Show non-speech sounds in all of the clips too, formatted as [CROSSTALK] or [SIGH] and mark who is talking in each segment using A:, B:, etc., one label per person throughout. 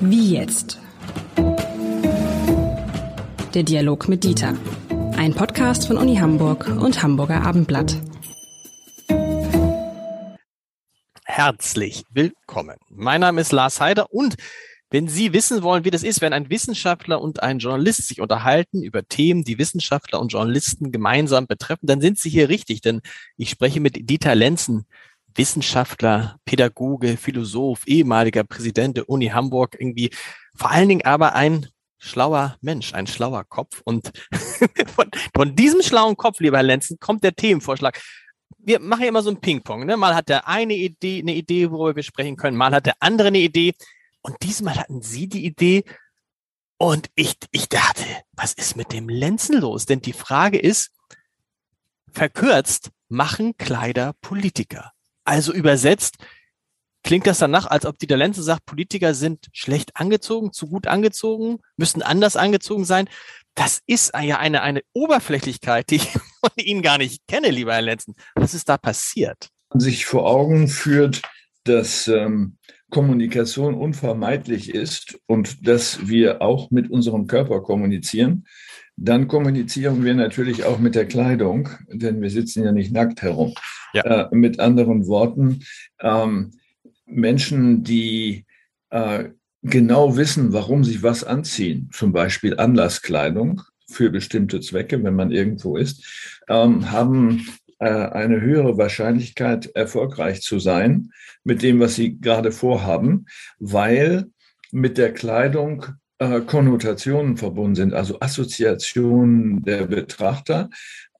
A: Wie jetzt? Der Dialog mit Dieter. Ein Podcast von Uni Hamburg und Hamburger Abendblatt.
B: Herzlich willkommen. Mein Name ist Lars Heider und wenn Sie wissen wollen, wie das ist, wenn ein Wissenschaftler und ein Journalist sich unterhalten über Themen, die Wissenschaftler und Journalisten gemeinsam betreffen, dann sind Sie hier richtig, denn ich spreche mit Dieter Lenzen, Wissenschaftler, Pädagoge, Philosoph, ehemaliger Präsident der Uni Hamburg, irgendwie vor allen Dingen aber ein schlauer Mensch, ein schlauer Kopf. Und [LAUGHS] von, von, diesem schlauen Kopf, lieber Herr Lenzen, kommt der Themenvorschlag. Wir machen ja immer so ein Ping-Pong. Ne? Mal hat der eine Idee, eine Idee, worüber wir sprechen können, mal hat der andere eine Idee. Und diesmal hatten Sie die Idee. Und ich, ich dachte, was ist mit dem Lenzen los? Denn die Frage ist, verkürzt, machen Kleider Politiker? Also übersetzt klingt das danach, als ob die Talente sagt, Politiker sind schlecht angezogen, zu gut angezogen, müssen anders angezogen sein. Das ist ja eine, eine Oberflächlichkeit, die [LAUGHS] ich von Ihnen gar nicht kenne, lieber Herr Lenzen. Was ist da passiert?
C: Sich vor Augen führt, dass ähm, Kommunikation unvermeidlich ist und dass wir auch mit unserem Körper kommunizieren, dann kommunizieren wir natürlich auch mit der Kleidung, denn wir sitzen ja nicht nackt herum. Ja. Äh, mit anderen Worten, ähm, Menschen, die äh, genau wissen, warum sie was anziehen, zum Beispiel Anlasskleidung für bestimmte Zwecke, wenn man irgendwo ist, ähm, haben äh, eine höhere Wahrscheinlichkeit, erfolgreich zu sein mit dem, was sie gerade vorhaben, weil mit der Kleidung äh, Konnotationen verbunden sind, also Assoziationen der Betrachter,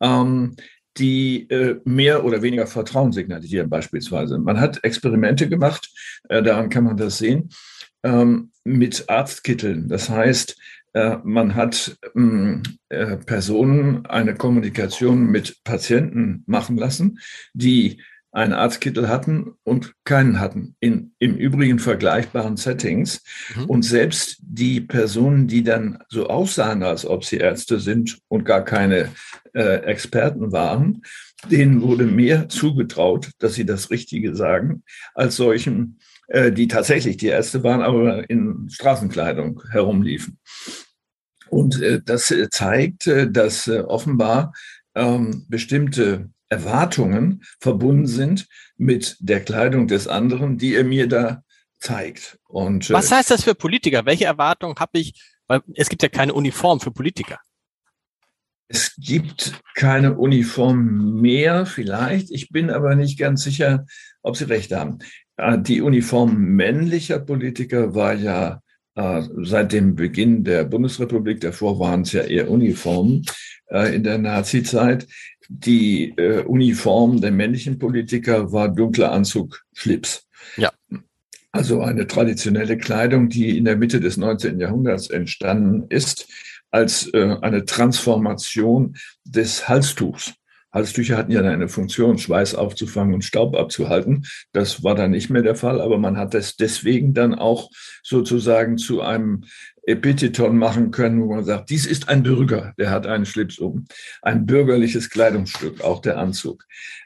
C: ähm, die äh, mehr oder weniger Vertrauen signalisieren beispielsweise. Man hat Experimente gemacht, äh, daran kann man das sehen, ähm, mit Arztkitteln. Das heißt, äh, man hat ähm, äh, Personen eine Kommunikation mit Patienten machen lassen, die einen Arztkittel hatten und keinen hatten, in im Übrigen vergleichbaren Settings. Mhm. Und selbst die Personen, die dann so aussahen, als ob sie Ärzte sind und gar keine äh, Experten waren, denen wurde mehr zugetraut, dass sie das Richtige sagen, als solchen, äh, die tatsächlich die Ärzte waren, aber in Straßenkleidung herumliefen. Und äh, das zeigt, äh, dass äh, offenbar ähm, bestimmte Erwartungen verbunden sind mit der Kleidung des anderen, die er mir da zeigt.
B: Und, Was äh, heißt das für Politiker? Welche Erwartungen habe ich? Weil es gibt ja keine Uniform für Politiker.
C: Es gibt keine Uniform mehr, vielleicht. Ich bin aber nicht ganz sicher, ob Sie recht haben. Äh, die Uniform männlicher Politiker war ja äh, seit dem Beginn der Bundesrepublik, davor waren es ja eher Uniformen in der Nazizeit, die äh, Uniform der männlichen Politiker war dunkler Anzug, Schlips. Ja. Also eine traditionelle Kleidung, die in der Mitte des 19. Jahrhunderts entstanden ist, als äh, eine Transformation des Halstuchs. Halstücher hatten ja eine Funktion, Schweiß aufzufangen und Staub abzuhalten. Das war dann nicht mehr der Fall, aber man hat das deswegen dann auch sozusagen zu einem Epitheton machen können, wo man sagt, dies ist ein Bürger, der hat einen Schlips um. Ein bürgerliches Kleidungsstück, auch der Anzug.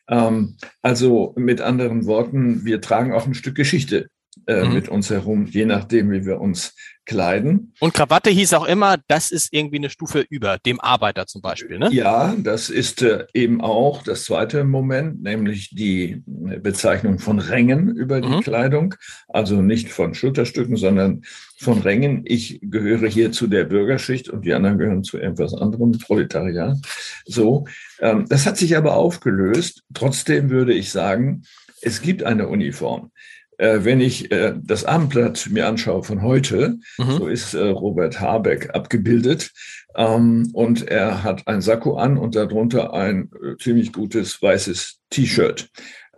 C: Ähm, also mit anderen Worten, wir tragen auch ein Stück Geschichte äh, mhm. mit uns herum, je nachdem, wie wir uns kleiden.
B: Und Krawatte hieß auch immer, das ist irgendwie eine Stufe über dem Arbeiter zum Beispiel, ne?
C: Ja, das ist äh, eben auch das zweite Moment, nämlich die äh, Bezeichnung von Rängen über die mhm. Kleidung. Also nicht von Schulterstücken, sondern von Rängen. Ich gehöre hier zu der Bürgerschicht und die anderen gehören zu etwas anderem, Proletariat. So. Ähm, das hat sich aber aufgelöst. Trotzdem würde ich sagen, es gibt eine Uniform äh, wenn ich äh, das Abendblatt mir anschaue von heute, mhm. so ist äh, Robert Habeck abgebildet. Ähm, und er hat ein Sakko an und darunter ein äh, ziemlich gutes weißes T-Shirt.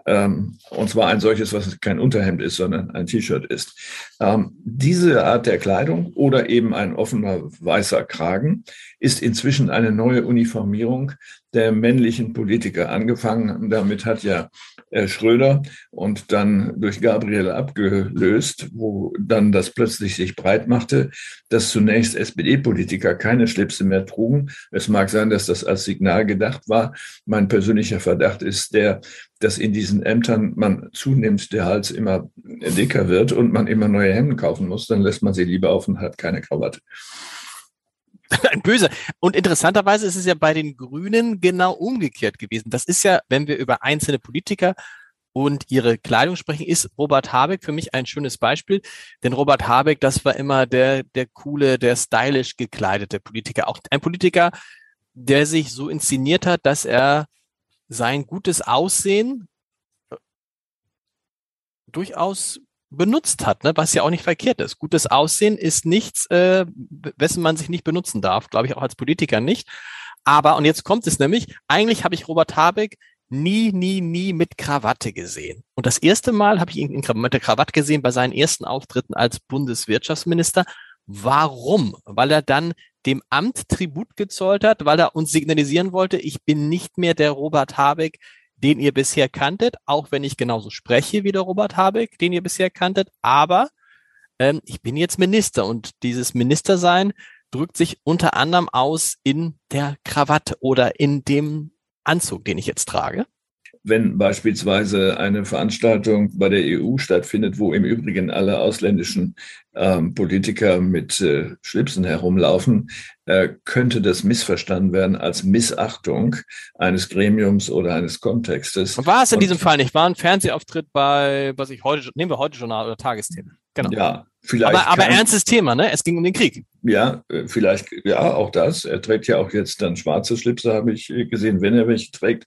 C: Ähm, und zwar ein solches, was kein Unterhemd ist, sondern ein T-Shirt ist. Ähm, diese Art der Kleidung oder eben ein offener weißer Kragen ist inzwischen eine neue Uniformierung der männlichen Politiker angefangen. Damit hat ja Schröder und dann durch Gabriel abgelöst, wo dann das plötzlich sich breit machte, dass zunächst SPD-Politiker keine Schlipse mehr trugen. Es mag sein, dass das als Signal gedacht war. Mein persönlicher Verdacht ist der, dass in diesen Ämtern man zunimmt der Hals immer dicker wird und man immer neue Hemden kaufen muss, dann lässt man sie lieber auf und hat keine Krawatte. [LAUGHS]
B: Ein böser. Und interessanterweise ist es ja bei den Grünen genau umgekehrt gewesen. Das ist ja, wenn wir über einzelne Politiker und ihre Kleidung sprechen, ist Robert Habeck für mich ein schönes Beispiel. Denn Robert Habeck, das war immer der, der coole, der stylisch gekleidete Politiker. Auch ein Politiker, der sich so inszeniert hat, dass er sein gutes Aussehen durchaus benutzt hat, ne? was ja auch nicht verkehrt ist. Gutes Aussehen ist nichts, äh, wessen man sich nicht benutzen darf, glaube ich auch als Politiker nicht. Aber, und jetzt kommt es nämlich, eigentlich habe ich Robert Habeck nie, nie, nie mit Krawatte gesehen. Und das erste Mal habe ich ihn mit der Krawatte gesehen bei seinen ersten Auftritten als Bundeswirtschaftsminister. Warum? Weil er dann dem Amt Tribut gezollt hat, weil er uns signalisieren wollte, ich bin nicht mehr der Robert Habeck, den ihr bisher kanntet, auch wenn ich genauso spreche wie der Robert Habeck, den ihr bisher kanntet, aber ähm, ich bin jetzt Minister und dieses Ministersein drückt sich unter anderem aus in der Krawatte oder in dem Anzug, den ich jetzt trage
C: wenn beispielsweise eine Veranstaltung bei der EU stattfindet, wo im Übrigen alle ausländischen ähm, Politiker mit äh, Schlipsen herumlaufen, äh, könnte das missverstanden werden als Missachtung eines Gremiums oder eines Kontextes.
B: Und war es in Und, diesem Fall nicht? War ein Fernsehauftritt bei, was ich heute, nehmen wir heute Journal oder Tagesthemen?
C: Genau. Ja, vielleicht.
B: Aber, aber ernstes Thema, ne? Es ging um den Krieg.
C: Ja, äh, vielleicht, ja, auch das. Er trägt ja auch jetzt dann schwarze Schlipse, habe ich gesehen, wenn er welche trägt.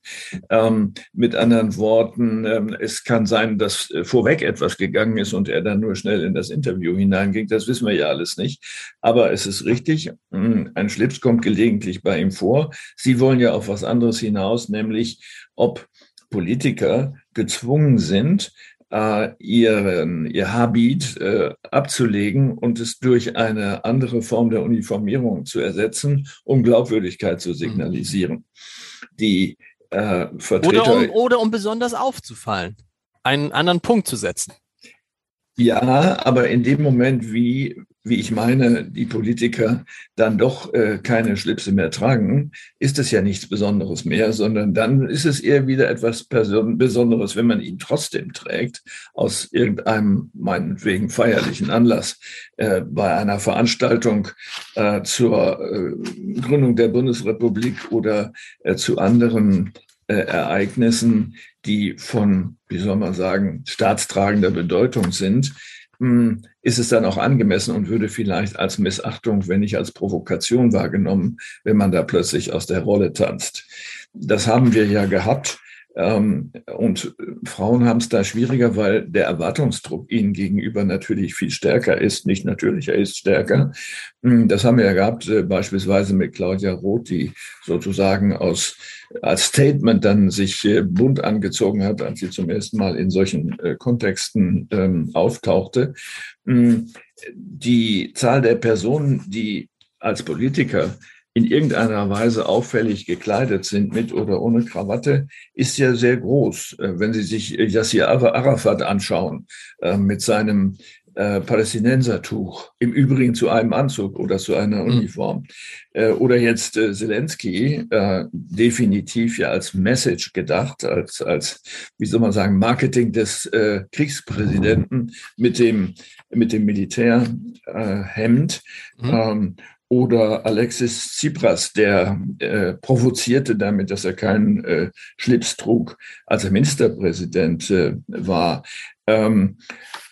C: Ähm, mit anderen Worten, ähm, es kann sein, dass äh, vorweg etwas gegangen ist und er dann nur schnell in das Interview hineinging. Das wissen wir ja alles nicht. Aber es ist richtig, hm, ein Schlips kommt gelegentlich bei ihm vor. Sie wollen ja auf was anderes hinaus, nämlich ob Politiker gezwungen sind, äh, ihren, ihr Habit äh, abzulegen und es durch eine andere Form der Uniformierung zu ersetzen, um Glaubwürdigkeit zu signalisieren. Die äh, Vertreter
B: oder um, oder um besonders aufzufallen, einen anderen Punkt zu setzen.
C: Ja, aber in dem Moment, wie wie ich meine, die Politiker dann doch äh, keine Schlipse mehr tragen, ist es ja nichts Besonderes mehr, sondern dann ist es eher wieder etwas Person Besonderes, wenn man ihn trotzdem trägt, aus irgendeinem meinetwegen feierlichen Anlass, äh, bei einer Veranstaltung äh, zur äh, Gründung der Bundesrepublik oder äh, zu anderen äh, Ereignissen, die von, wie soll man sagen, staatstragender Bedeutung sind ist es dann auch angemessen und würde vielleicht als Missachtung, wenn nicht als Provokation wahrgenommen, wenn man da plötzlich aus der Rolle tanzt. Das haben wir ja gehabt. Ähm, und Frauen haben es da schwieriger, weil der Erwartungsdruck ihnen gegenüber natürlich viel stärker ist. Nicht natürlich, er ist stärker. Hm, das haben wir ja gehabt, äh, beispielsweise mit Claudia Roth, die sozusagen aus als Statement dann sich äh, bunt angezogen hat, als sie zum ersten Mal in solchen äh, Kontexten ähm, auftauchte. Hm, die Zahl der Personen, die als Politiker in irgendeiner Weise auffällig gekleidet sind, mit oder ohne Krawatte, ist ja sehr groß. Äh, wenn Sie sich Yassir Arafat anschauen, mit seinem äh, Palästinensertuch, im Übrigen zu einem Anzug oder zu einer hm. Uniform. Äh, oder jetzt äh, Zelensky, äh, definitiv ja als Message gedacht, als, als, wie soll man sagen, Marketing des äh, Kriegspräsidenten mit dem, mit dem Militärhemd. Mhm. Ähm, oder Alexis Tsipras, der äh, provozierte damit, dass er keinen äh, Schlips trug, als er Ministerpräsident äh, war. Ähm,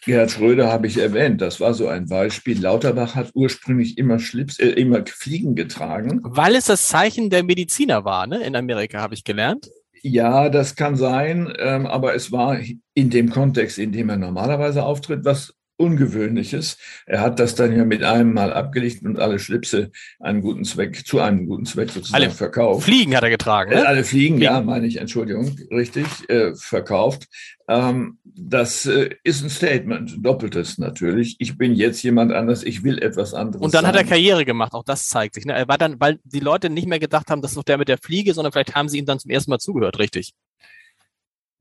C: Gerhard Schröder habe ich erwähnt. Das war so ein Beispiel. Lauterbach hat ursprünglich immer Schlips, äh, immer Fliegen getragen.
B: Weil es das Zeichen der Mediziner war, ne? In Amerika habe ich gelernt.
C: Ja, das kann sein, ähm, aber es war in dem Kontext, in dem er normalerweise auftritt, was Ungewöhnliches. Er hat das dann ja mit einem Mal abgelegt und alle Schlipse einen guten Zweck, zu einem guten Zweck sozusagen alle verkauft.
B: Fliegen hat er getragen.
C: Ne? Alle Fliegen, Fliegen, ja, meine ich, Entschuldigung, richtig, äh, verkauft. Ähm, das äh, ist ein Statement, doppeltes natürlich. Ich bin jetzt jemand anders, ich will etwas anderes.
B: Und dann sein. hat er Karriere gemacht, auch das zeigt sich. Ne? Er war dann, weil die Leute nicht mehr gedacht haben, das ist doch der mit der Fliege, sondern vielleicht haben sie ihm dann zum ersten Mal zugehört, richtig?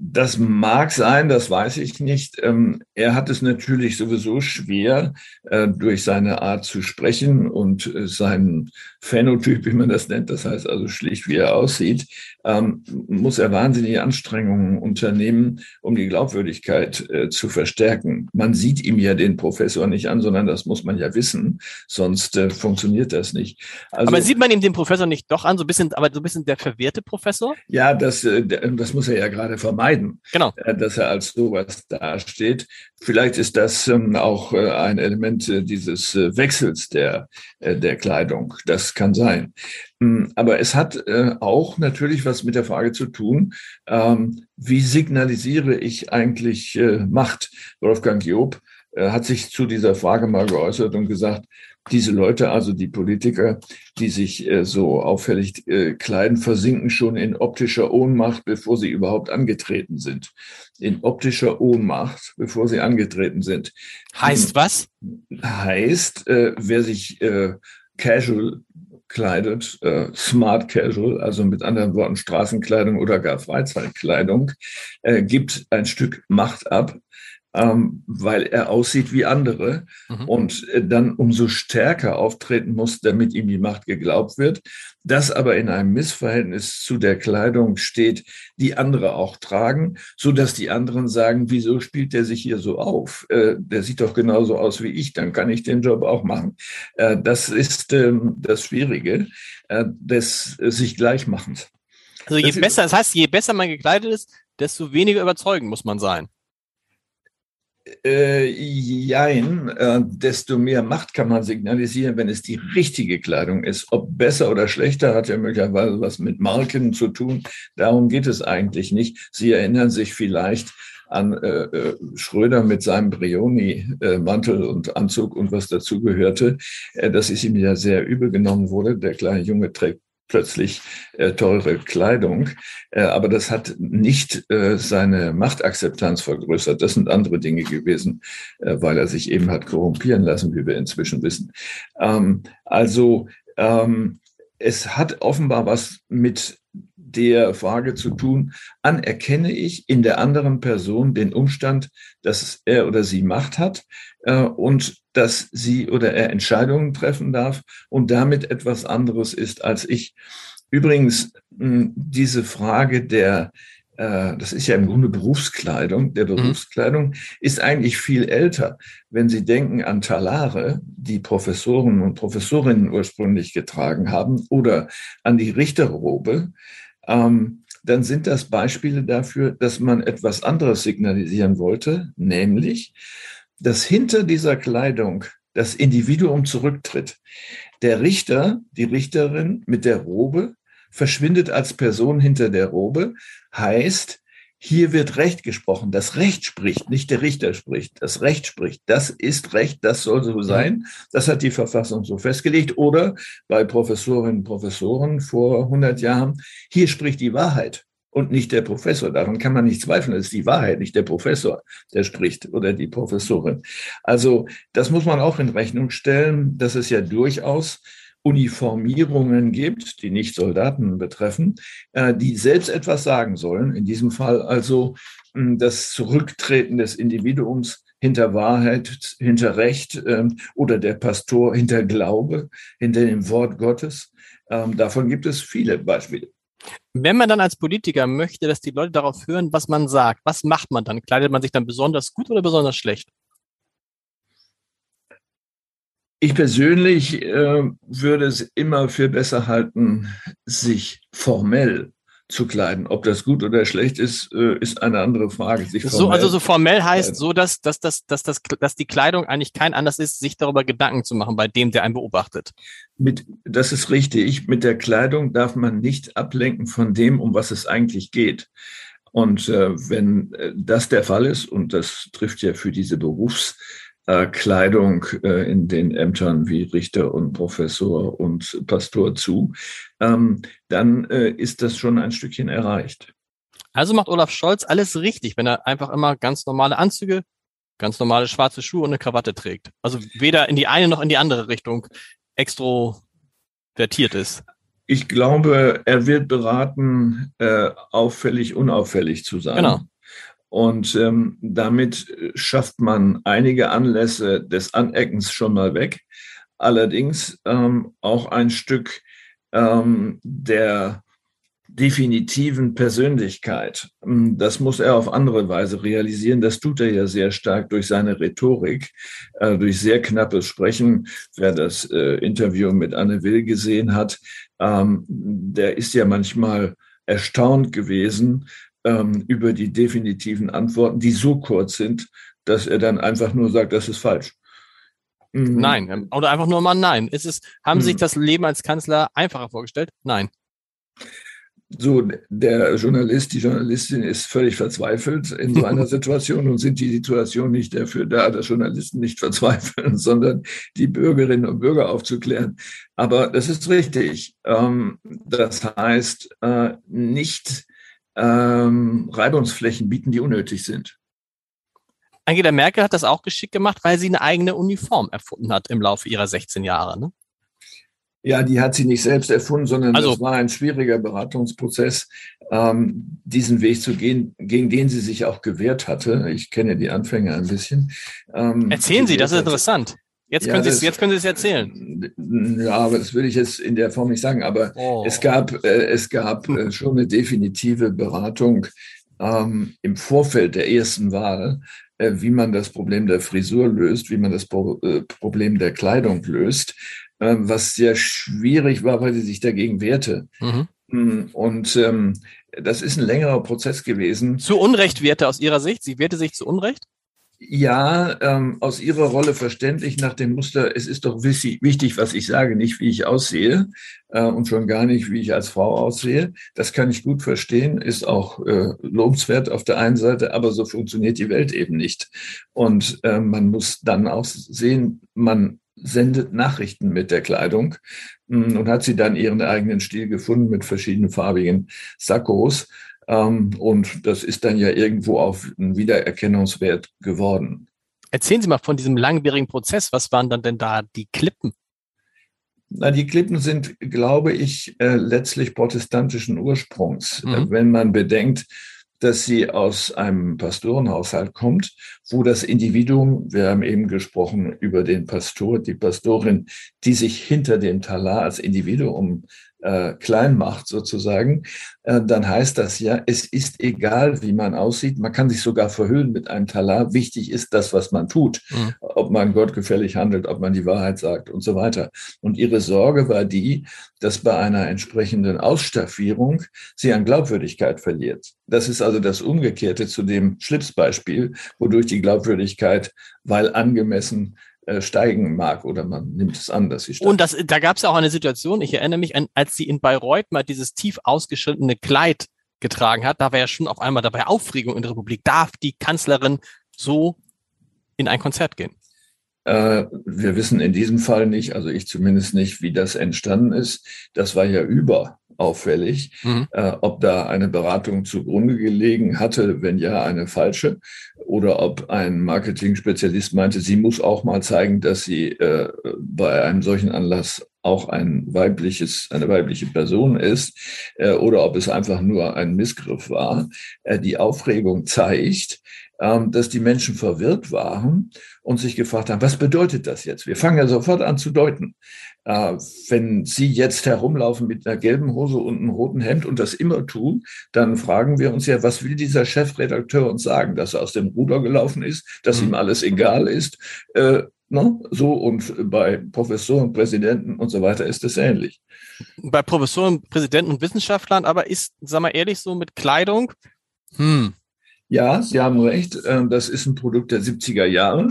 C: Das mag sein, das weiß ich nicht. Ähm, er hat es natürlich sowieso schwer, äh, durch seine Art zu sprechen und äh, seinen Phänotyp, wie man das nennt, das heißt also schlicht, wie er aussieht, ähm, muss er wahnsinnige Anstrengungen unternehmen, um die Glaubwürdigkeit äh, zu verstärken. man sieht ihm ja den Professor nicht an, sondern das muss man ja wissen, sonst funktioniert das nicht.
B: Also, aber sieht man ihm den Professor nicht doch an, so ein bisschen, aber so ein bisschen der verwirrte Professor?
C: Ja, das, das muss er ja gerade vermeiden,
B: genau.
C: Äh, dass er als sowas dasteht. Vielleicht ist das ähm, auch äh, ein Element äh, dieses äh, Wechsels der, der Kleidung. Das kann sein. Hm, aber es hat auch natürlich was mit der Frage zu tun, ähm, wie signalisiere ich eigentlich Macht? Wolfgang Job hat sich zu dieser Frage mal geäußert und gesagt, diese Leute, also die Politiker, die sich äh, so auffällig äh, kleiden, versinken schon in optischer Ohnmacht, bevor sie überhaupt angetreten sind. In optischer Ohnmacht, bevor sie angetreten sind.
B: Heißt was?
C: Heißt, äh, wer sich äh, casual kleidet, äh, Smart Casual, also mit anderen Worten Straßenkleidung oder gar Freizeitkleidung, äh, gibt ein Stück Macht ab, ähm, weil er aussieht wie andere mhm. und äh, dann umso stärker auftreten muss, damit ihm die Macht geglaubt wird. Das aber in einem Missverhältnis zu der Kleidung steht, die andere auch tragen, so dass die anderen sagen, wieso spielt der sich hier so auf? Äh, der sieht doch genauso aus wie ich, dann kann ich den Job auch machen. Äh, das ist ähm, das Schwierige äh, des äh, sich Gleichmachens.
B: Also je das besser, das heißt, je besser man gekleidet ist, desto weniger überzeugend muss man sein.
C: Äh, jein, äh, desto mehr Macht kann man signalisieren, wenn es die richtige Kleidung ist. Ob besser oder schlechter, hat ja möglicherweise was mit Marken zu tun. Darum geht es eigentlich nicht. Sie erinnern sich vielleicht an äh, äh Schröder mit seinem Brioni-Mantel äh, und Anzug und was dazugehörte, äh, dass es ihm ja sehr übel genommen wurde. Der kleine Junge trägt plötzlich äh, teure Kleidung. Äh, aber das hat nicht äh, seine Machtakzeptanz vergrößert. Das sind andere Dinge gewesen, äh, weil er sich eben hat korrumpieren lassen, wie wir inzwischen wissen. Ähm, also ähm, es hat offenbar was mit der Frage zu tun, anerkenne ich in der anderen Person den Umstand, dass er oder sie Macht hat äh, und dass sie oder er Entscheidungen treffen darf und damit etwas anderes ist als ich. Übrigens, mh, diese Frage der äh, das ist ja im Grunde Berufskleidung. Der mhm. Berufskleidung ist eigentlich viel älter. Wenn Sie denken an Talare, die Professoren und Professorinnen ursprünglich getragen haben, oder an die Richterrobe, ähm, dann sind das Beispiele dafür, dass man etwas anderes signalisieren wollte, nämlich, dass hinter dieser Kleidung das Individuum zurücktritt. Der Richter, die Richterin mit der Robe verschwindet als Person hinter der Robe, heißt, hier wird Recht gesprochen. Das Recht spricht, nicht der Richter spricht. Das Recht spricht. Das ist Recht, das soll so sein. Das hat die Verfassung so festgelegt. Oder bei Professorinnen und Professoren vor 100 Jahren, hier spricht die Wahrheit und nicht der Professor. Daran kann man nicht zweifeln. Es ist die Wahrheit, nicht der Professor, der spricht oder die Professorin. Also das muss man auch in Rechnung stellen, dass es ja durchaus Uniformierungen gibt, die nicht Soldaten betreffen, äh, die selbst etwas sagen sollen. In diesem Fall also hm, das Zurücktreten des Individuums hinter Wahrheit, hinter Recht ähm, oder der Pastor hinter Glaube, hinter dem Wort Gottes. Ähm, davon gibt es viele Beispiele.
B: Wenn man dann als Politiker möchte, dass die Leute darauf hören, was man sagt, was macht man dann? Kleidet man sich dann besonders gut oder besonders schlecht?
C: Ich persönlich äh, würde es immer für besser halten, sich formell zu kleiden. Ob das gut oder schlecht ist, äh, ist eine andere Frage.
B: so, also so formell heißt so, dass, dass, dass, dass, dass, dass die Kleidung eigentlich kein Anlass ist, sich darüber Gedanken zu machen bei dem, der einen beobachtet.
C: Mit, das ist richtig. Mit der Kleidung darf man nicht ablenken von dem, um was es eigentlich geht. Und äh, wenn äh, das der Fall ist, und das trifft ja für diese Berufs Kleidung äh, in den Ämtern wie Richter und Professor und Pastor zu, ähm, dann äh, ist das schon ein Stückchen erreicht.
B: Also macht Olaf Scholz alles richtig, wenn er einfach immer ganz normale Anzüge, ganz normale schwarze Schuhe und eine Krawatte trägt. Also weder in die eine noch in die andere Richtung extrovertiert ist.
C: Ich glaube, er wird beraten, äh, auffällig, unauffällig zu sein. Genau. Und ähm, damit schafft man einige Anlässe des Aneckens schon mal weg. Allerdings ähm, auch ein Stück ähm, der definitiven Persönlichkeit. Hm, das muss er auf andere Weise realisieren. Das tut er ja sehr stark durch seine Rhetorik, äh, durch sehr knappes Sprechen. Wer das äh, Interview mit Anne Will gesehen hat, ähm, der ist ja manchmal erstaunt gewesen ähm, über die definitiven Antworten, die so kurz sind, dass er dann einfach nur sagt, das ist falsch.
B: Hm. Nein, oder einfach nur mal nein. Ist es, haben Sie sich das Leben als Kanzler einfacher vorgestellt? Nein
C: so der Journalist, die Journalistin ist völlig verzweifelt in [LAUGHS] so einer Situation und sind die Situation nicht dafür da, dass Journalisten nicht [LAUGHS] verzweifeln, sondern die Bürgerinnen und Bürger aufzuklären. Aber das ist richtig. Ähm, das heißt, äh, nicht ähm, Reibungsflächen bieten, die unnötig sind.
B: Angela Merkel hat das auch geschickt gemacht, weil sie eine eigene Uniform erfunden hat im Laufe ihrer 16 Jahre. Ne?
C: Ja, die hat sie nicht selbst erfunden, sondern also, das war ein schwieriger Beratungsprozess, ähm, diesen Weg zu gehen, gegen den sie sich auch gewehrt hatte. Ich kenne die Anfänge ein bisschen.
B: Ähm, Erzählen Sie, das ist interessant. Jetzt können, ja, Sie, jetzt können Sie es erzählen.
C: Ja, aber das würde ich jetzt in der Form nicht sagen. Aber oh. es gab, äh, es gab äh, schon eine definitive Beratung ähm, im Vorfeld der ersten Wahl, äh, wie man das Problem der Frisur löst, wie man das Pro äh, Problem der Kleidung löst. Ähm, was sehr schwierig war, weil sie sich dagegen wehrte. Mhm. Mm, und ähm, das ist ein längerer Prozess gewesen.
B: Zu Unrecht wehrte aus Ihrer Sicht? Sie wehrte sich zu Unrecht?
C: Ja, ähm, aus Ihrer Rolle verständlich nach dem Muster, es ist doch wichtig, was ich sage, nicht wie ich aussehe äh, und schon gar nicht, wie ich als Frau aussehe. Das kann ich gut verstehen, ist auch äh, lobenswert auf der einen Seite, aber so funktioniert die Welt eben nicht. Und äh, man muss dann auch sehen, man sendet Nachrichten mit der Kleidung mm, und hat sie dann ihren eigenen Stil gefunden mit verschiedenen farbigen Sakkos. Ähm, und das ist dann ja irgendwo auf einen Wiedererkennungswert geworden.
B: Erzählen Sie mal von diesem langwierigen Prozess. Was waren dann denn da die Klippen?
C: Na, die Klippen sind, glaube ich, äh, letztlich protestantischen Ursprungs. Mhm. Wenn man bedenkt, dass sie aus einem Pastorenhaushalt kommt, wo das Individuum, wir haben eben gesprochen über den Pastor, die Pastorin, die sich hinter dem Talar als Individuum äh, klein macht sozusagen, äh, dann heißt das ja, es ist egal, wie man aussieht. Man kann sich sogar verhüllen mit einem Talar. Wichtig ist das, was man tut, mhm. ob man gottgefällig handelt, ob man die Wahrheit sagt und so weiter. Und ihre Sorge war die, dass bei einer entsprechenden Ausstaffierung sie an Glaubwürdigkeit verliert. Das ist also das Umgekehrte zu dem Schlipsbeispiel, wodurch die Glaubwürdigkeit, weil angemessen steigen mag oder man nimmt es an, dass sie
B: steigt. Und das, da gab es ja auch eine Situation, ich erinnere mich, an, als sie in Bayreuth mal dieses tief ausgeschnittene Kleid getragen hat, da war ja schon auf einmal dabei Aufregung in der Republik. Darf die Kanzlerin so in ein Konzert gehen?
C: Äh, wir wissen in diesem Fall nicht, also ich zumindest nicht, wie das entstanden ist. Das war ja überauffällig, mhm. äh, ob da eine Beratung zugrunde gelegen hatte, wenn ja, eine falsche, oder ob ein Marketing-Spezialist meinte, sie muss auch mal zeigen, dass sie äh, bei einem solchen Anlass auch ein weibliches, eine weibliche Person ist, äh, oder ob es einfach nur ein Missgriff war. Äh, die Aufregung zeigt, ähm, dass die Menschen verwirrt waren und sich gefragt haben, was bedeutet das jetzt? Wir fangen ja sofort an zu deuten. Äh, wenn Sie jetzt herumlaufen mit einer gelben Hose und einem roten Hemd und das immer tun, dann fragen wir uns ja, was will dieser Chefredakteur uns sagen, dass er aus dem Ruder gelaufen ist, dass mhm. ihm alles egal ist. No? Ne? So und bei Professoren, Präsidenten und so weiter ist es ähnlich.
B: Bei Professoren, Präsidenten und Wissenschaftlern aber ist, sag mal ehrlich, so mit Kleidung, hm,
C: ja, Sie haben recht. Ähm, das ist ein Produkt der 70er Jahre.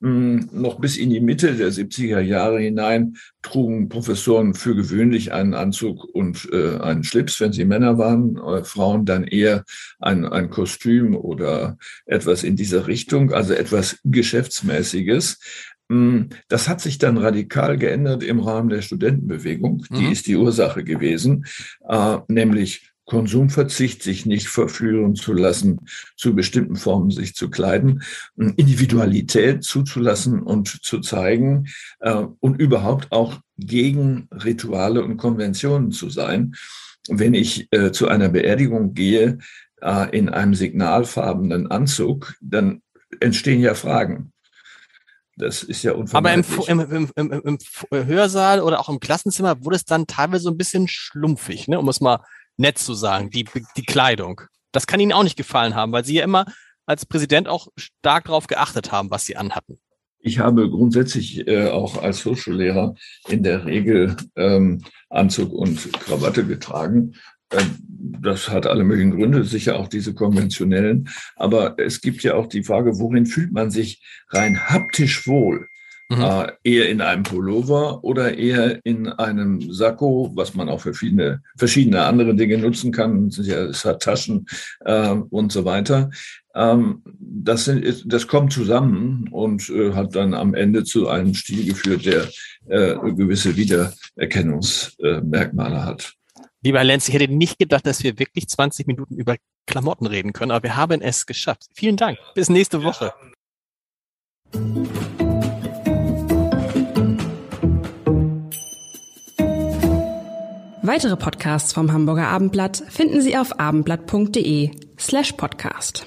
C: Hm, noch bis in die Mitte der 70er Jahre hinein trugen Professoren für gewöhnlich einen Anzug und äh, einen Schlips, wenn sie Männer waren, äh, Frauen dann eher ein, ein Kostüm oder etwas in dieser Richtung, also etwas Geschäftsmäßiges. Hm, das hat sich dann radikal geändert im Rahmen der Studentenbewegung. Die mhm. ist die Ursache gewesen, äh, nämlich Konsumverzicht, sich nicht verführen zu lassen, zu bestimmten Formen sich zu kleiden, Individualität zuzulassen und zu zeigen äh, und überhaupt auch gegen Rituale und Konventionen zu sein. Wenn ich äh, zu einer Beerdigung gehe äh, in einem signalfarbenen Anzug, dann entstehen ja Fragen. Das ist ja
B: unvermeidlich. Aber im, im, im, im, Hörsaal oder auch im Klassenzimmer wurde es dann teilweise so ein bisschen schlumpfig, ne? um es mal nett zu sagen, die, die Kleidung. Das kann Ihnen auch nicht gefallen haben, weil Sie ja immer als Präsident auch stark darauf geachtet haben, was Sie anhatten.
C: Ich habe grundsätzlich äh, auch als Hochschullehrer in der Regel ähm, Anzug und Krawatte getragen. Ähm, das hat alle möglichen Gründe, sicher auch diese konventionellen. Aber es gibt ja auch die Frage, worin fühlt man sich rein haptisch wohl? Mhm. Äh, eher in einem Pullover oder eher in einem Sakko, was man auch für viele, verschiedene andere Dinge nutzen kann. Es hat Taschen äh, und so weiter. Ähm, das, sind, das kommt zusammen und äh, hat dann am Ende zu einem Stil geführt, der äh, gewisse Wiedererkennungsmerkmale hat.
B: Lieber Herr Lenz, ich hätte nicht gedacht, dass wir wirklich 20 Minuten über Klamotten reden können, aber wir haben es geschafft. Vielen Dank. Bis nächste Woche.
A: Weitere Podcasts vom Hamburger Abendblatt finden Sie auf abendblatt.de slash podcast.